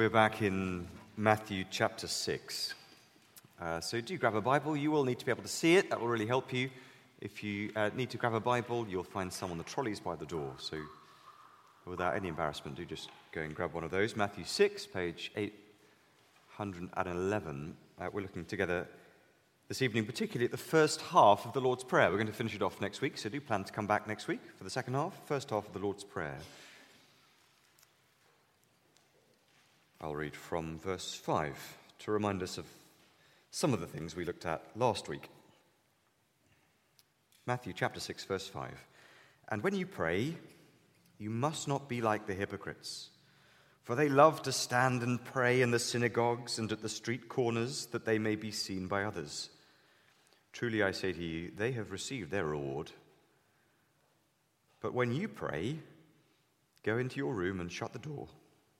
We're back in Matthew chapter 6. Uh, so do grab a Bible. You will need to be able to see it. That will really help you. If you uh, need to grab a Bible, you'll find some on the trolleys by the door. So without any embarrassment, do just go and grab one of those. Matthew 6, page 811. Uh, we're looking together this evening, particularly at the first half of the Lord's Prayer. We're going to finish it off next week, so do plan to come back next week for the second half, first half of the Lord's Prayer. I'll read from verse 5 to remind us of some of the things we looked at last week. Matthew chapter 6, verse 5. And when you pray, you must not be like the hypocrites, for they love to stand and pray in the synagogues and at the street corners that they may be seen by others. Truly I say to you, they have received their reward. But when you pray, go into your room and shut the door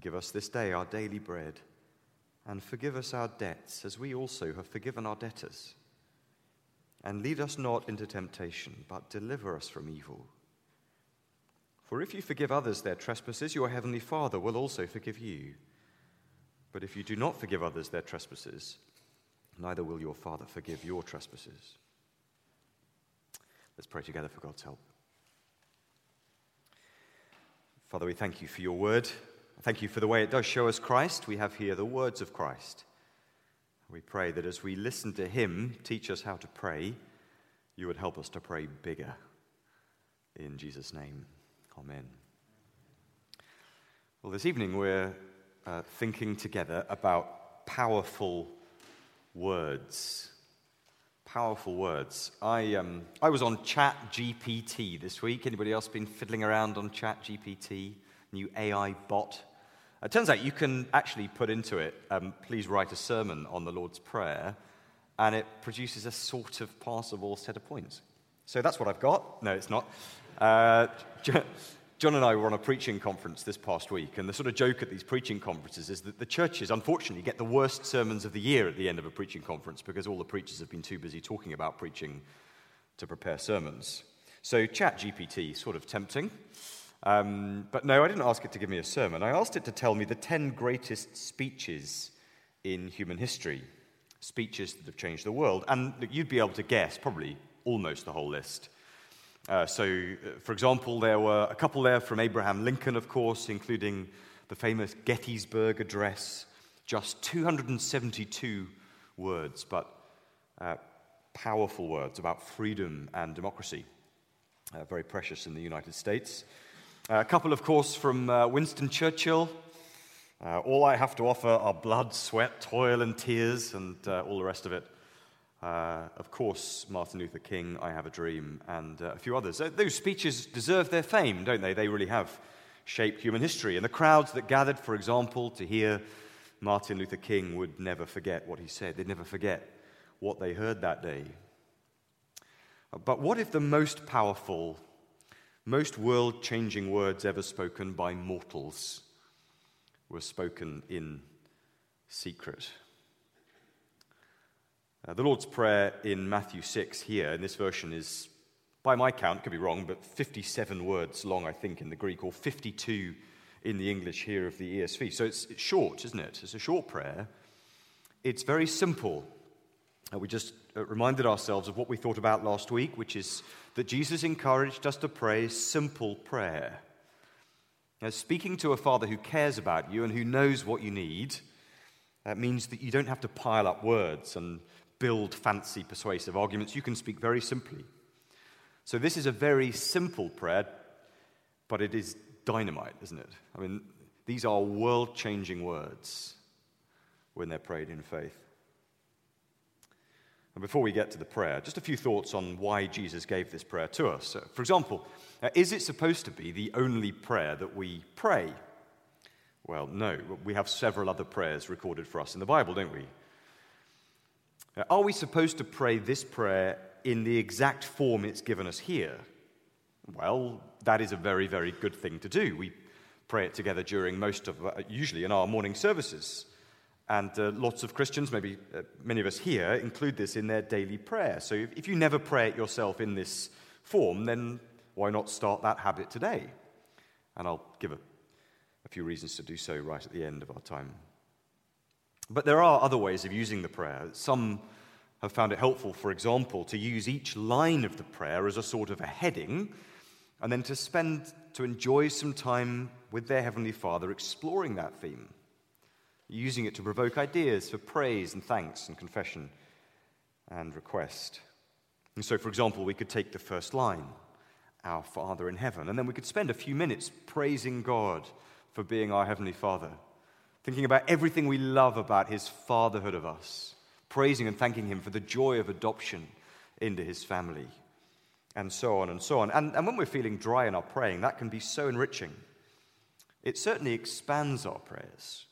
Give us this day our daily bread, and forgive us our debts, as we also have forgiven our debtors. And lead us not into temptation, but deliver us from evil. For if you forgive others their trespasses, your heavenly Father will also forgive you. But if you do not forgive others their trespasses, neither will your Father forgive your trespasses. Let's pray together for God's help. Father, we thank you for your word. Thank you for the way it does show us Christ. We have here the words of Christ. We pray that as we listen to Him teach us how to pray, you would help us to pray bigger. In Jesus' name, Amen. Well, this evening we're uh, thinking together about powerful words. Powerful words. I, um, I was on Chat GPT this week. Anybody else been fiddling around on Chat GPT? New AI bot it turns out you can actually put into it, um, please write a sermon on the Lord's Prayer, and it produces a sort of passable set of points. So that's what I've got. No, it's not. Uh, John and I were on a preaching conference this past week, and the sort of joke at these preaching conferences is that the churches, unfortunately, get the worst sermons of the year at the end of a preaching conference because all the preachers have been too busy talking about preaching to prepare sermons. So, Chat GPT, sort of tempting. Um, but no, I didn't ask it to give me a sermon. I asked it to tell me the 10 greatest speeches in human history, speeches that have changed the world. And you'd be able to guess probably almost the whole list. Uh, so, uh, for example, there were a couple there from Abraham Lincoln, of course, including the famous Gettysburg Address, just 272 words, but uh, powerful words about freedom and democracy. Uh, very precious in the United States. Uh, a couple, of course, from uh, Winston Churchill. Uh, all I have to offer are blood, sweat, toil, and tears, and uh, all the rest of it. Uh, of course, Martin Luther King, I Have a Dream, and uh, a few others. those speeches deserve their fame, don't they? They really have shaped human history. And the crowds that gathered, for example, to hear Martin Luther King would never forget what he said. They'd never forget what they heard that day. But what if the most powerful most world changing words ever spoken by mortals were spoken in secret. Uh, the Lord's Prayer in Matthew 6 here, in this version, is, by my count, could be wrong, but 57 words long, I think, in the Greek, or 52 in the English here of the ESV. So it's, it's short, isn't it? It's a short prayer. It's very simple. Uh, we just uh, reminded ourselves of what we thought about last week, which is that Jesus encouraged us to pray simple prayer. Now, speaking to a father who cares about you and who knows what you need, that means that you don't have to pile up words and build fancy persuasive arguments. You can speak very simply. So, this is a very simple prayer, but it is dynamite, isn't it? I mean, these are world changing words when they're prayed in faith. And before we get to the prayer, just a few thoughts on why Jesus gave this prayer to us. For example, uh, is it supposed to be the only prayer that we pray? Well, no. We have several other prayers recorded for us in the Bible, don't we? Are we supposed to pray this prayer in the exact form it's given us here? Well, that is a very, very good thing to do. We pray it together during most of, uh, usually in our morning services. And uh, lots of Christians, maybe uh, many of us here, include this in their daily prayer. So if, if you never pray it yourself in this form, then why not start that habit today? And I'll give a, a few reasons to do so right at the end of our time. But there are other ways of using the prayer. Some have found it helpful, for example, to use each line of the prayer as a sort of a heading, and then to spend, to enjoy some time with their Heavenly Father exploring that theme, using it to provoke ideas for praise and thanks and confession and request. And so, for example, we could take the first line, Our Father in heaven, and then we could spend a few minutes praising God for being our Heavenly Father thinking about everything we love about his fatherhood of us, praising and thanking him for the joy of adoption into his family, and so on and so on. And, and when we're feeling dry in our praying, that can be so enriching. It certainly expands our prayers.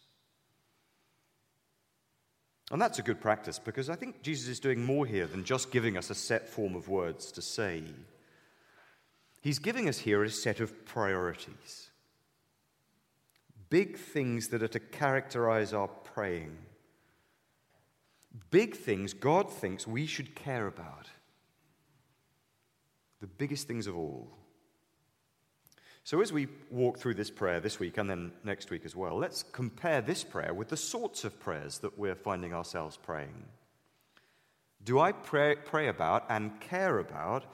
And that's a good practice because I think Jesus is doing more here than just giving us a set form of words to say. He's giving us here a set of priorities big things that are to characterize our praying. Big things God thinks we should care about. The biggest things of all. So, as we walk through this prayer this week and then next week as well, let's compare this prayer with the sorts of prayers that we're finding ourselves praying. Do I pray, pray about and care about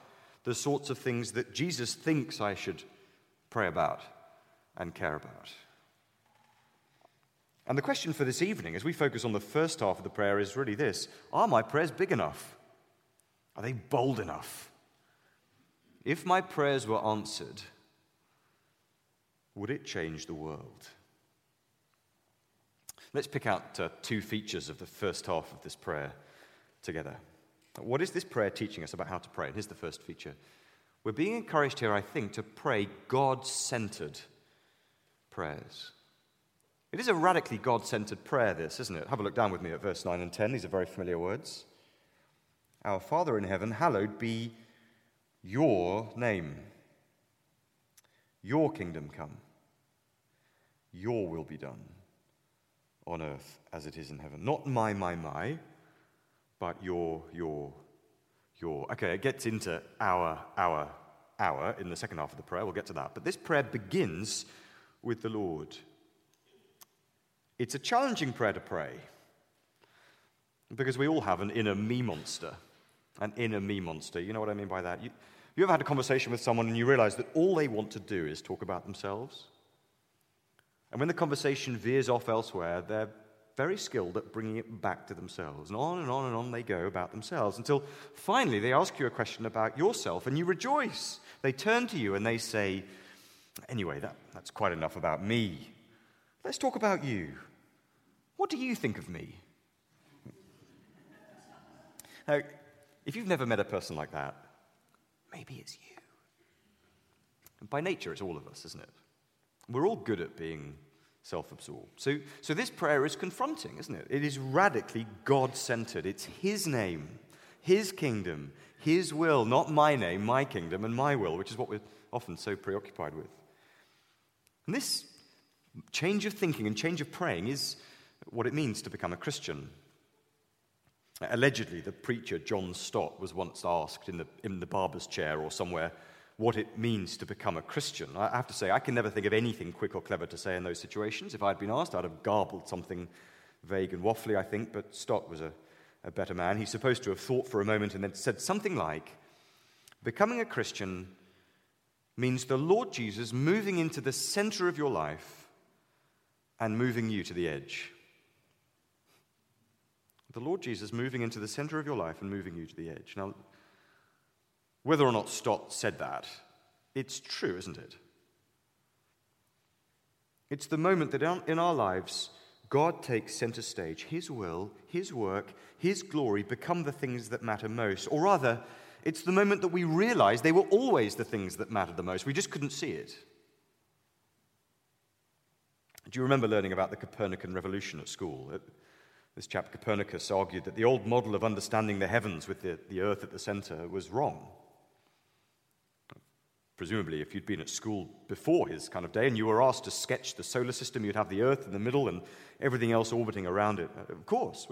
the sorts of things that Jesus thinks I should pray about and care about? And the question for this evening, as we focus on the first half of the prayer, is really this Are my prayers big enough? Are they bold enough? If my prayers were answered, would it change the world? Let's pick out uh, two features of the first half of this prayer together. What is this prayer teaching us about how to pray? And here's the first feature. We're being encouraged here, I think, to pray God centered prayers. It is a radically God centered prayer, this, isn't it? Have a look down with me at verse 9 and 10. These are very familiar words. Our Father in heaven, hallowed be your name. Your kingdom come. Your will be done on earth as it is in heaven. Not my, my, my, but your, your, your. Okay, it gets into our, our, our in the second half of the prayer. We'll get to that. But this prayer begins with the Lord. It's a challenging prayer to pray because we all have an inner me monster. An inner me monster. You know what I mean by that? You, you ever had a conversation with someone and you realize that all they want to do is talk about themselves? And when the conversation veers off elsewhere, they're very skilled at bringing it back to themselves. And on and on and on they go about themselves until finally they ask you a question about yourself and you rejoice. They turn to you and they say, Anyway, that, that's quite enough about me. Let's talk about you. What do you think of me? Now, if you've never met a person like that, maybe it's you. And by nature, it's all of us, isn't it? We're all good at being self absorbed. So, so this prayer is confronting, isn't it? It is radically God centered. It's His name, His kingdom, His will, not my name, my kingdom, and my will, which is what we're often so preoccupied with. And this change of thinking and change of praying is what it means to become a Christian. Allegedly, the preacher John Stott was once asked in the, in the barber's chair or somewhere what it means to become a Christian. I have to say, I can never think of anything quick or clever to say in those situations. If I'd been asked, I'd have garbled something vague and waffly, I think, but Stott was a, a better man. He's supposed to have thought for a moment and then said something like Becoming a Christian means the Lord Jesus moving into the center of your life and moving you to the edge. The Lord Jesus moving into the center of your life and moving you to the edge. Now, whether or not Stott said that, it's true, isn't it? It's the moment that in our lives, God takes center stage. His will, His work, His glory become the things that matter most. Or rather, it's the moment that we realize they were always the things that mattered the most. We just couldn't see it. Do you remember learning about the Copernican revolution at school? This chap Copernicus argued that the old model of understanding the heavens with the, the earth at the center was wrong. Presumably, if you'd been at school before his kind of day and you were asked to sketch the solar system, you'd have the earth in the middle and everything else orbiting around it. Of course,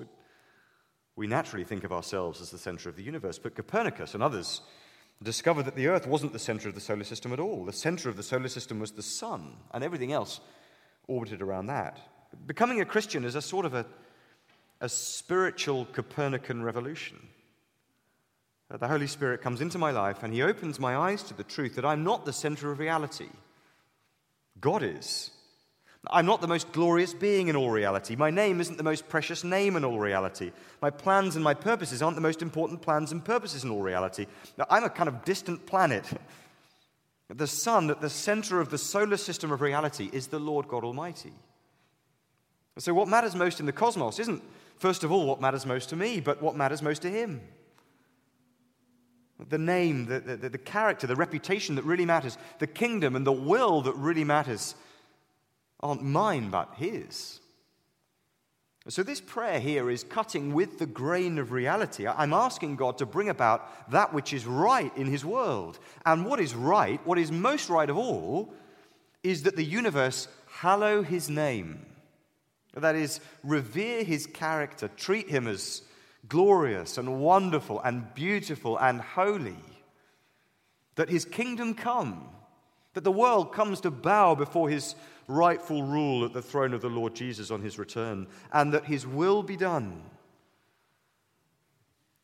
we naturally think of ourselves as the center of the universe. But Copernicus and others discovered that the earth wasn't the center of the solar system at all. The center of the solar system was the sun, and everything else orbited around that. Becoming a Christian is a sort of a, a spiritual Copernican revolution. The Holy Spirit comes into my life and he opens my eyes to the truth that I'm not the center of reality. God is. I'm not the most glorious being in all reality. My name isn't the most precious name in all reality. My plans and my purposes aren't the most important plans and purposes in all reality. Now, I'm a kind of distant planet. The sun at the center of the solar system of reality is the Lord God Almighty. So, what matters most in the cosmos isn't, first of all, what matters most to me, but what matters most to Him. The name, the, the, the character, the reputation that really matters, the kingdom and the will that really matters aren't mine but His. So, this prayer here is cutting with the grain of reality. I'm asking God to bring about that which is right in His world. And what is right, what is most right of all, is that the universe hallow His name. That is, revere His character, treat Him as glorious and wonderful and beautiful and holy. That His kingdom come, that the world comes to bow before His rightful rule at the throne of the Lord Jesus on his return, and that his will be done.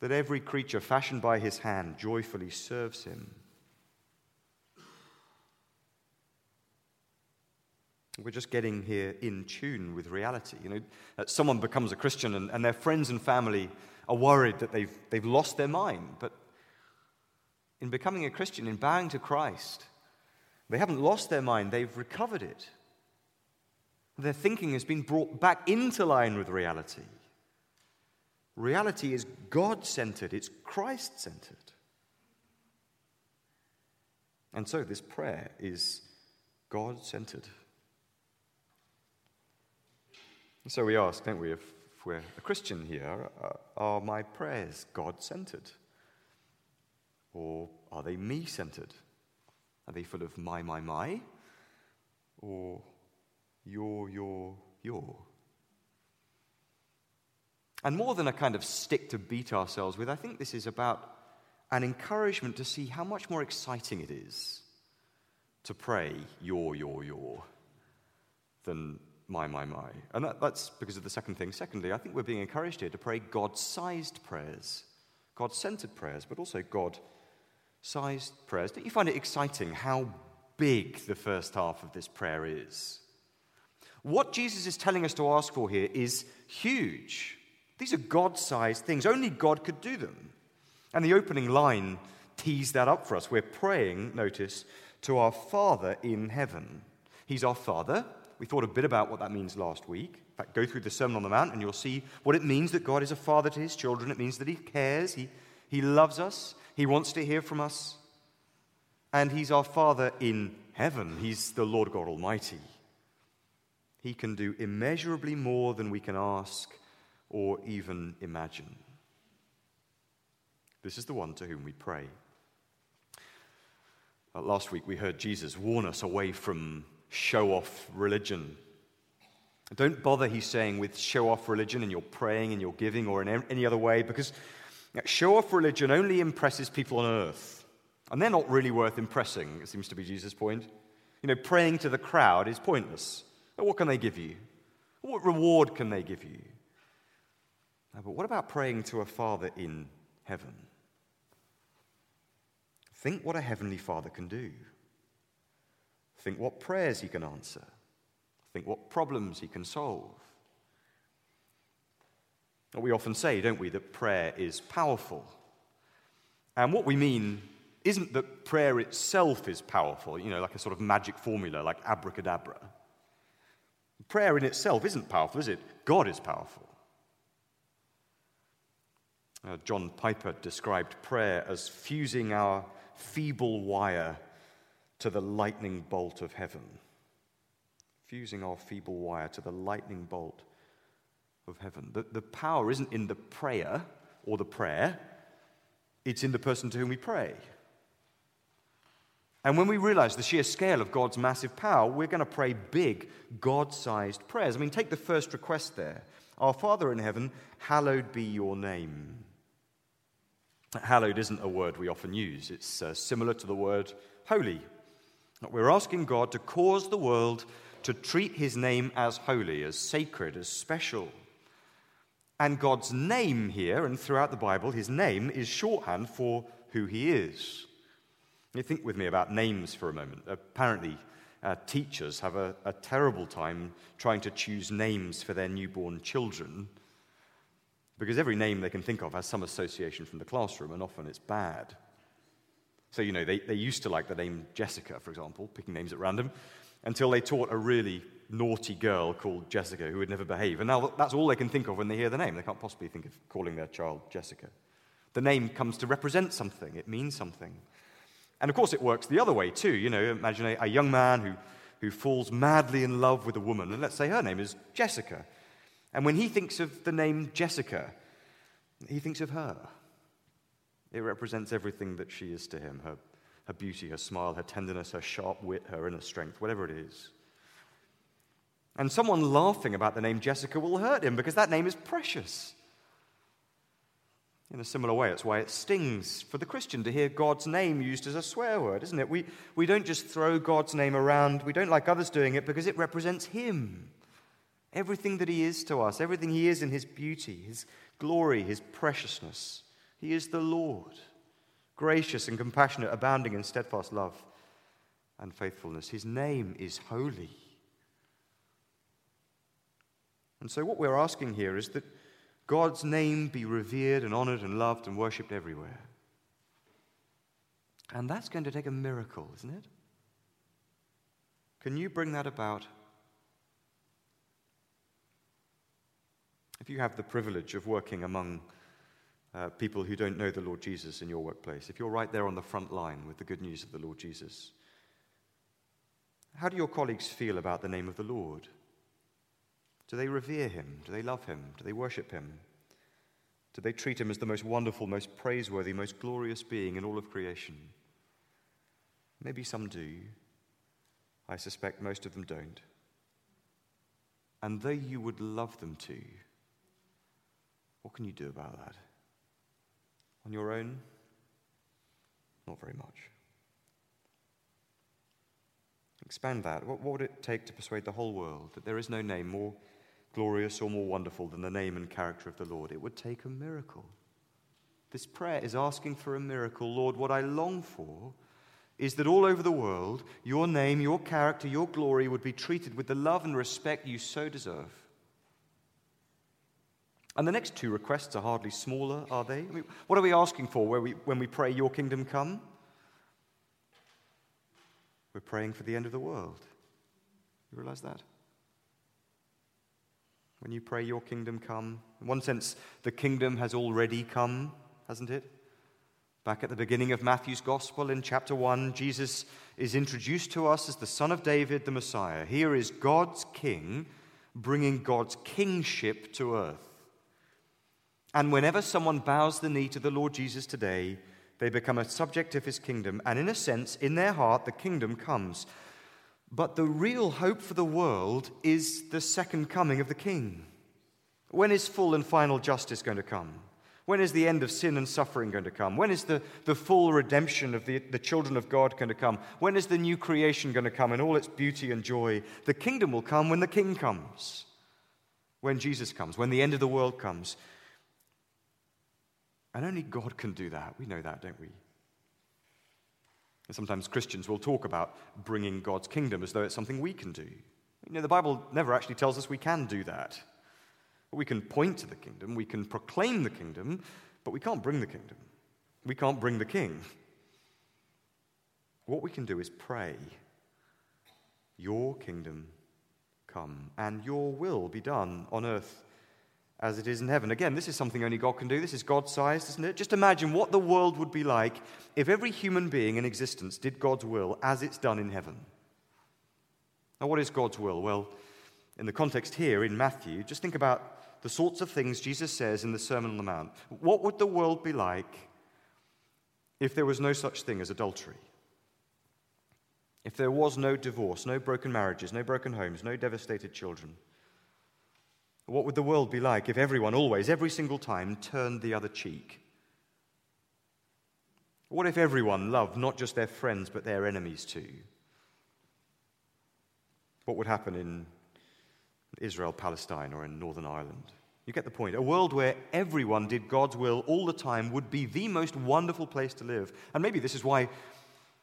That every creature fashioned by his hand joyfully serves him. We're just getting here in tune with reality. You know, uh, someone becomes a Christian and, and their friends and family are worried that they've, they've lost their mind. But in becoming a Christian, in bowing to Christ, they haven't lost their mind, they've recovered it. Their thinking has been brought back into line with reality. Reality is God centered, it's Christ centered. And so this prayer is God centered. So we ask, don't we, if we're a Christian here, uh, are my prayers God centered? Or are they me centered? Are they full of my, my, my? Or your, your, your. And more than a kind of stick to beat ourselves with, I think this is about an encouragement to see how much more exciting it is to pray your, your, your than my, my, my. And that, that's because of the second thing. Secondly, I think we're being encouraged here to pray God sized prayers, God centered prayers, but also God sized prayers. Don't you find it exciting how big the first half of this prayer is? What Jesus is telling us to ask for here is huge. These are God sized things. Only God could do them. And the opening line tees that up for us. We're praying, notice, to our Father in heaven. He's our Father. We thought a bit about what that means last week. In fact, go through the Sermon on the Mount and you'll see what it means that God is a father to his children. It means that he cares, he, he loves us, he wants to hear from us. And he's our Father in heaven. He's the Lord God Almighty. He can do immeasurably more than we can ask or even imagine. This is the one to whom we pray. Uh, last week we heard Jesus warn us away from show off religion. Don't bother, he's saying, with show off religion in your praying and your giving or in any other way, because show off religion only impresses people on earth. And they're not really worth impressing, it seems to be Jesus' point. You know, praying to the crowd is pointless. What can they give you? What reward can they give you? But what about praying to a Father in heaven? Think what a heavenly Father can do. Think what prayers he can answer. Think what problems he can solve. We often say, don't we, that prayer is powerful. And what we mean isn't that prayer itself is powerful, you know, like a sort of magic formula, like abracadabra. Prayer in itself isn't powerful, is it? God is powerful. Uh, John Piper described prayer as fusing our feeble wire to the lightning bolt of heaven. fusing our feeble wire to the lightning bolt of heaven. The, the power isn't in the prayer or the prayer, it's in the person to whom we pray. And when we realize the sheer scale of God's massive power, we're going to pray big, God sized prayers. I mean, take the first request there Our Father in heaven, hallowed be your name. Hallowed isn't a word we often use, it's uh, similar to the word holy. We're asking God to cause the world to treat his name as holy, as sacred, as special. And God's name here, and throughout the Bible, his name is shorthand for who he is. You think with me about names for a moment. Apparently, uh, teachers have a, a terrible time trying to choose names for their newborn children because every name they can think of has some association from the classroom, and often it's bad. So, you know, they, they used to like the name Jessica, for example, picking names at random, until they taught a really naughty girl called Jessica who would never behave. And now that's all they can think of when they hear the name. They can't possibly think of calling their child Jessica. The name comes to represent something, it means something. And of course, it works the other way too. You know, imagine a, a young man who, who falls madly in love with a woman, and let's say her name is Jessica. And when he thinks of the name Jessica, he thinks of her. It represents everything that she is to him her, her beauty, her smile, her tenderness, her sharp wit, her inner strength, whatever it is. And someone laughing about the name Jessica will hurt him because that name is precious. In a similar way, it's why it stings for the Christian to hear God's name used as a swear word, isn't it? We, we don't just throw God's name around, we don't like others doing it because it represents Him. Everything that He is to us, everything He is in His beauty, His glory, His preciousness. He is the Lord, gracious and compassionate, abounding in steadfast love and faithfulness. His name is holy. And so, what we're asking here is that God's name be revered and honored and loved and worshipped everywhere. And that's going to take a miracle, isn't it? Can you bring that about? If you have the privilege of working among uh, people who don't know the Lord Jesus in your workplace, if you're right there on the front line with the good news of the Lord Jesus, how do your colleagues feel about the name of the Lord? Do they revere him? Do they love him? Do they worship him? Do they treat him as the most wonderful, most praiseworthy, most glorious being in all of creation? Maybe some do. I suspect most of them don't. And though you would love them to, what can you do about that? On your own? Not very much. Expand that. What, what would it take to persuade the whole world that there is no name more glorious or more wonderful than the name and character of the Lord. It would take a miracle. This prayer is asking for a miracle. Lord, what I long for is that all over the world, your name, your character, your glory would be treated with the love and respect you so deserve. And the next two requests are hardly smaller, are they? I mean, what are we asking for we, when we pray, Your kingdom come? We're praying for the end of the world. You realize that? when you pray, Your kingdom come. In one sense, the kingdom has already come, hasn't it? Back at the beginning of Matthew's Gospel in chapter 1, Jesus is introduced to us as the Son of David, the Messiah. Here is God's King bringing God's kingship to earth. And whenever someone bows the knee to the Lord Jesus today, they become a subject of his kingdom. And in a sense, in their heart, the kingdom comes. But the real hope for the world is the second coming of the King. When is full and final justice going to come? When is the end of sin and suffering going to come? When is the, the full redemption of the, the children of God going to come? When is the new creation going to come in all its beauty and joy? The kingdom will come when the King comes, when Jesus comes, when the end of the world comes. And only God can do that. We know that, don't we? And sometimes Christians will talk about bringing God's kingdom as though it's something we can do. You know, the Bible never actually tells us we can do that. We can point to the kingdom, we can proclaim the kingdom, but we can't bring the kingdom. We can't bring the king. What we can do is pray, Your kingdom come, and Your will be done on earth as it is in heaven. Again, this is something only God can do. This is God sized, isn't it? Just imagine what the world would be like if every human being in existence did God's will as it's done in heaven. Now, what is God's will? Well, in the context here in Matthew, just think about the sorts of things Jesus says in the Sermon on the Mount. What would the world be like if there was no such thing as adultery? If there was no divorce, no broken marriages, no broken homes, no devastated children? What would the world be like if everyone, always, every single time, turned the other cheek? What if everyone loved not just their friends, but their enemies too? What would happen in Israel, Palestine, or in Northern Ireland? You get the point. A world where everyone did God's will all the time would be the most wonderful place to live. And maybe this is why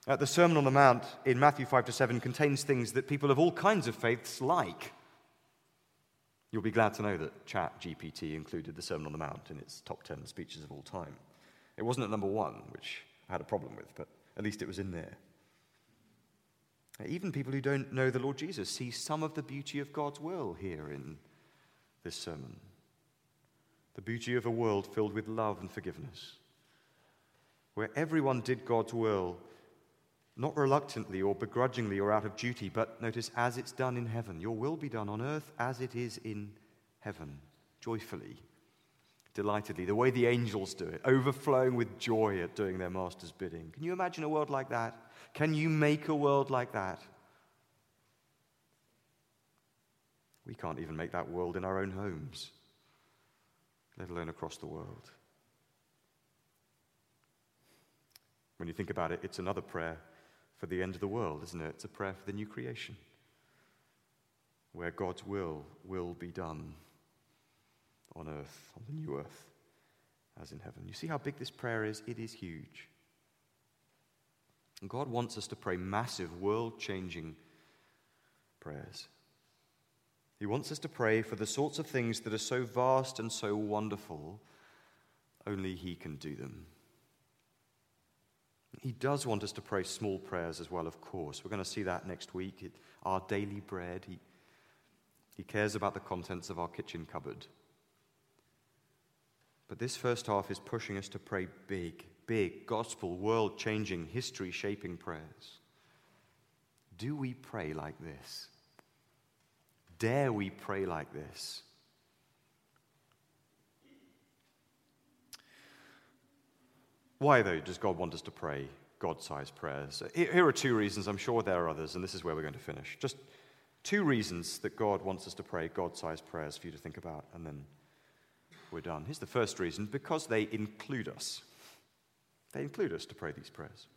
uh, the Sermon on the Mount in Matthew 5 to 7 contains things that people of all kinds of faiths like. You'll be glad to know that Chat GPT included the Sermon on the Mount in its top 10 speeches of all time. It wasn't at number one, which I had a problem with, but at least it was in there. Even people who don't know the Lord Jesus see some of the beauty of God's will here in this sermon. The beauty of a world filled with love and forgiveness, where everyone did God's will, not reluctantly or begrudgingly or out of duty, but notice, as it's done in heaven. Your will be done on earth as it is in heaven, joyfully, delightedly, the way the angels do it, overflowing with joy at doing their master's bidding. Can you imagine a world like that? Can you make a world like that? We can't even make that world in our own homes, let alone across the world. When you think about it, it's another prayer for the end of the world, isn't it? It's a prayer for the new creation, where God's will will be done on earth, on the new earth, as in heaven. You see how big this prayer is? It is huge. God wants us to pray massive, world changing prayers. He wants us to pray for the sorts of things that are so vast and so wonderful, only He can do them. He does want us to pray small prayers as well, of course. We're going to see that next week. It, our daily bread. He, he cares about the contents of our kitchen cupboard. But this first half is pushing us to pray big, big, gospel, world changing, history shaping prayers. Do we pray like this? Dare we pray like this? Why, though, does God want us to pray God sized prayers? Here are two reasons. I'm sure there are others, and this is where we're going to finish. Just two reasons that God wants us to pray God sized prayers for you to think about, and then we're done. Here's the first reason because they include us. They include us to pray these prayers.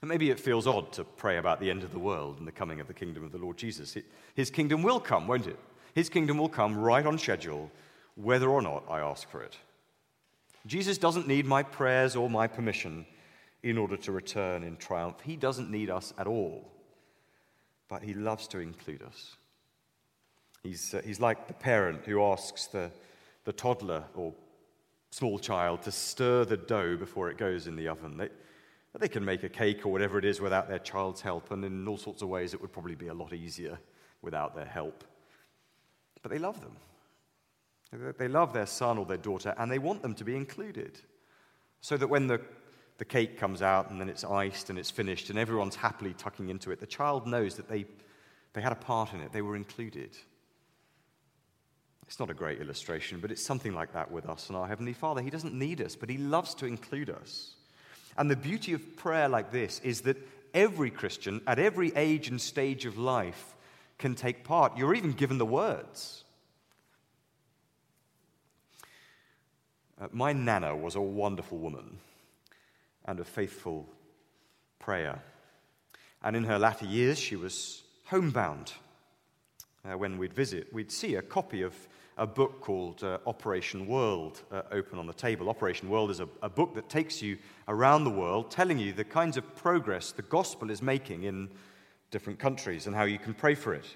And maybe it feels odd to pray about the end of the world and the coming of the kingdom of the Lord Jesus. his kingdom will come, won't it? His kingdom will come right on schedule, whether or not I ask for it. Jesus doesn't need my prayers or my permission in order to return in triumph. He doesn't need us at all, but he loves to include us. He's, uh, he's like the parent who asks the, the toddler or small child to stir the dough before it goes in the oven. They, they can make a cake or whatever it is without their child's help, and in all sorts of ways, it would probably be a lot easier without their help. But they love them. They love their son or their daughter, and they want them to be included. So that when the, the cake comes out and then it's iced and it's finished and everyone's happily tucking into it, the child knows that they, they had a part in it, they were included. It's not a great illustration, but it's something like that with us and our Heavenly Father. He doesn't need us, but He loves to include us. And the beauty of prayer like this is that every Christian at every age and stage of life can take part. You're even given the words. Uh, my nana was a wonderful woman and a faithful prayer. And in her latter years, she was homebound. Uh, when we'd visit, we'd see a copy of a book called uh, Operation World uh, open on the table. Operation World is a, a, book that takes you around the world, telling you the kinds of progress the gospel is making in different countries and how you can pray for it.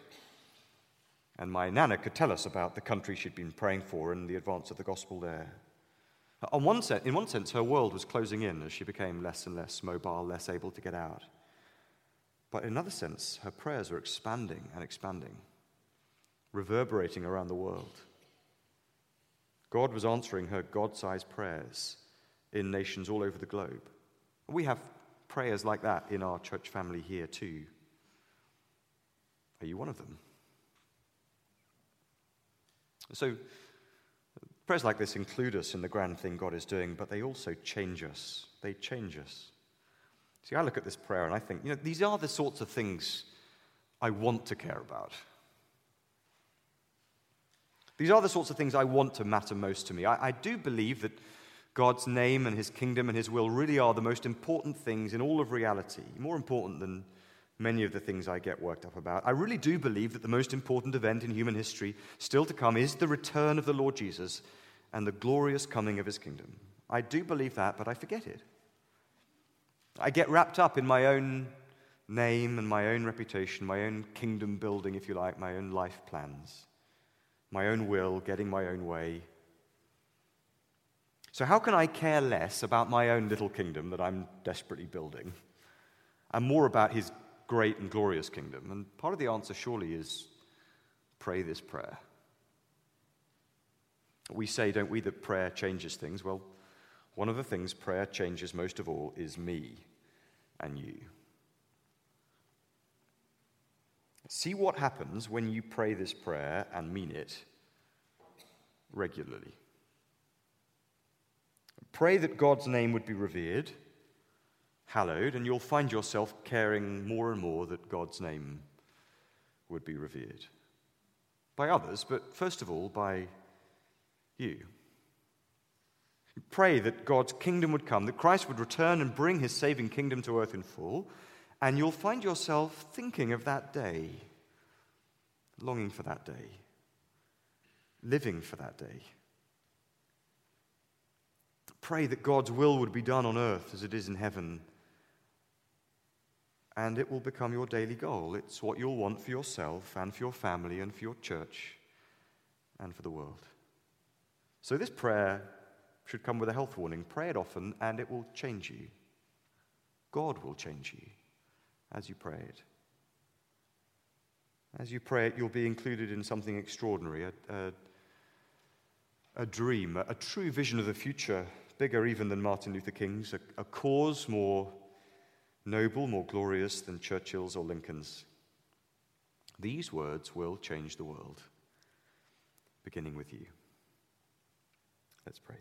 And my nana could tell us about the country she'd been praying for and the advance of the gospel there. On one set, in one sense, her world was closing in as she became less and less mobile, less able to get out. But in another sense, her prayers were expanding and expanding, reverberating around the world. God was answering her God sized prayers in nations all over the globe. We have prayers like that in our church family here, too. Are you one of them? So, prayers like this include us in the grand thing God is doing, but they also change us. They change us. See, I look at this prayer and I think, you know, these are the sorts of things I want to care about. These are the sorts of things I want to matter most to me. I, I do believe that God's name and his kingdom and his will really are the most important things in all of reality, more important than many of the things I get worked up about. I really do believe that the most important event in human history still to come is the return of the Lord Jesus and the glorious coming of his kingdom. I do believe that, but I forget it. I get wrapped up in my own name and my own reputation, my own kingdom building, if you like, my own life plans, my own will, getting my own way. So, how can I care less about my own little kingdom that I'm desperately building and more about his great and glorious kingdom? And part of the answer, surely, is pray this prayer. We say, don't we, that prayer changes things? Well, one of the things prayer changes most of all is me and you. See what happens when you pray this prayer and mean it regularly. Pray that God's name would be revered, hallowed, and you'll find yourself caring more and more that God's name would be revered. By others, but first of all, by you. Pray that God's kingdom would come, that Christ would return and bring his saving kingdom to earth in full, and you'll find yourself thinking of that day, longing for that day, living for that day. Pray that God's will would be done on earth as it is in heaven, and it will become your daily goal. It's what you'll want for yourself and for your family and for your church and for the world. So, this prayer should come with a health warning. Pray it often, and it will change you. God will change you as you pray it. As you pray it, you'll be included in something extraordinary a, a, a dream, a, a, true vision of the future, bigger even than Martin Luther King's, a, a cause more noble, more glorious than Churchill's or Lincoln's. These words will change the world, beginning with you. Let's pray.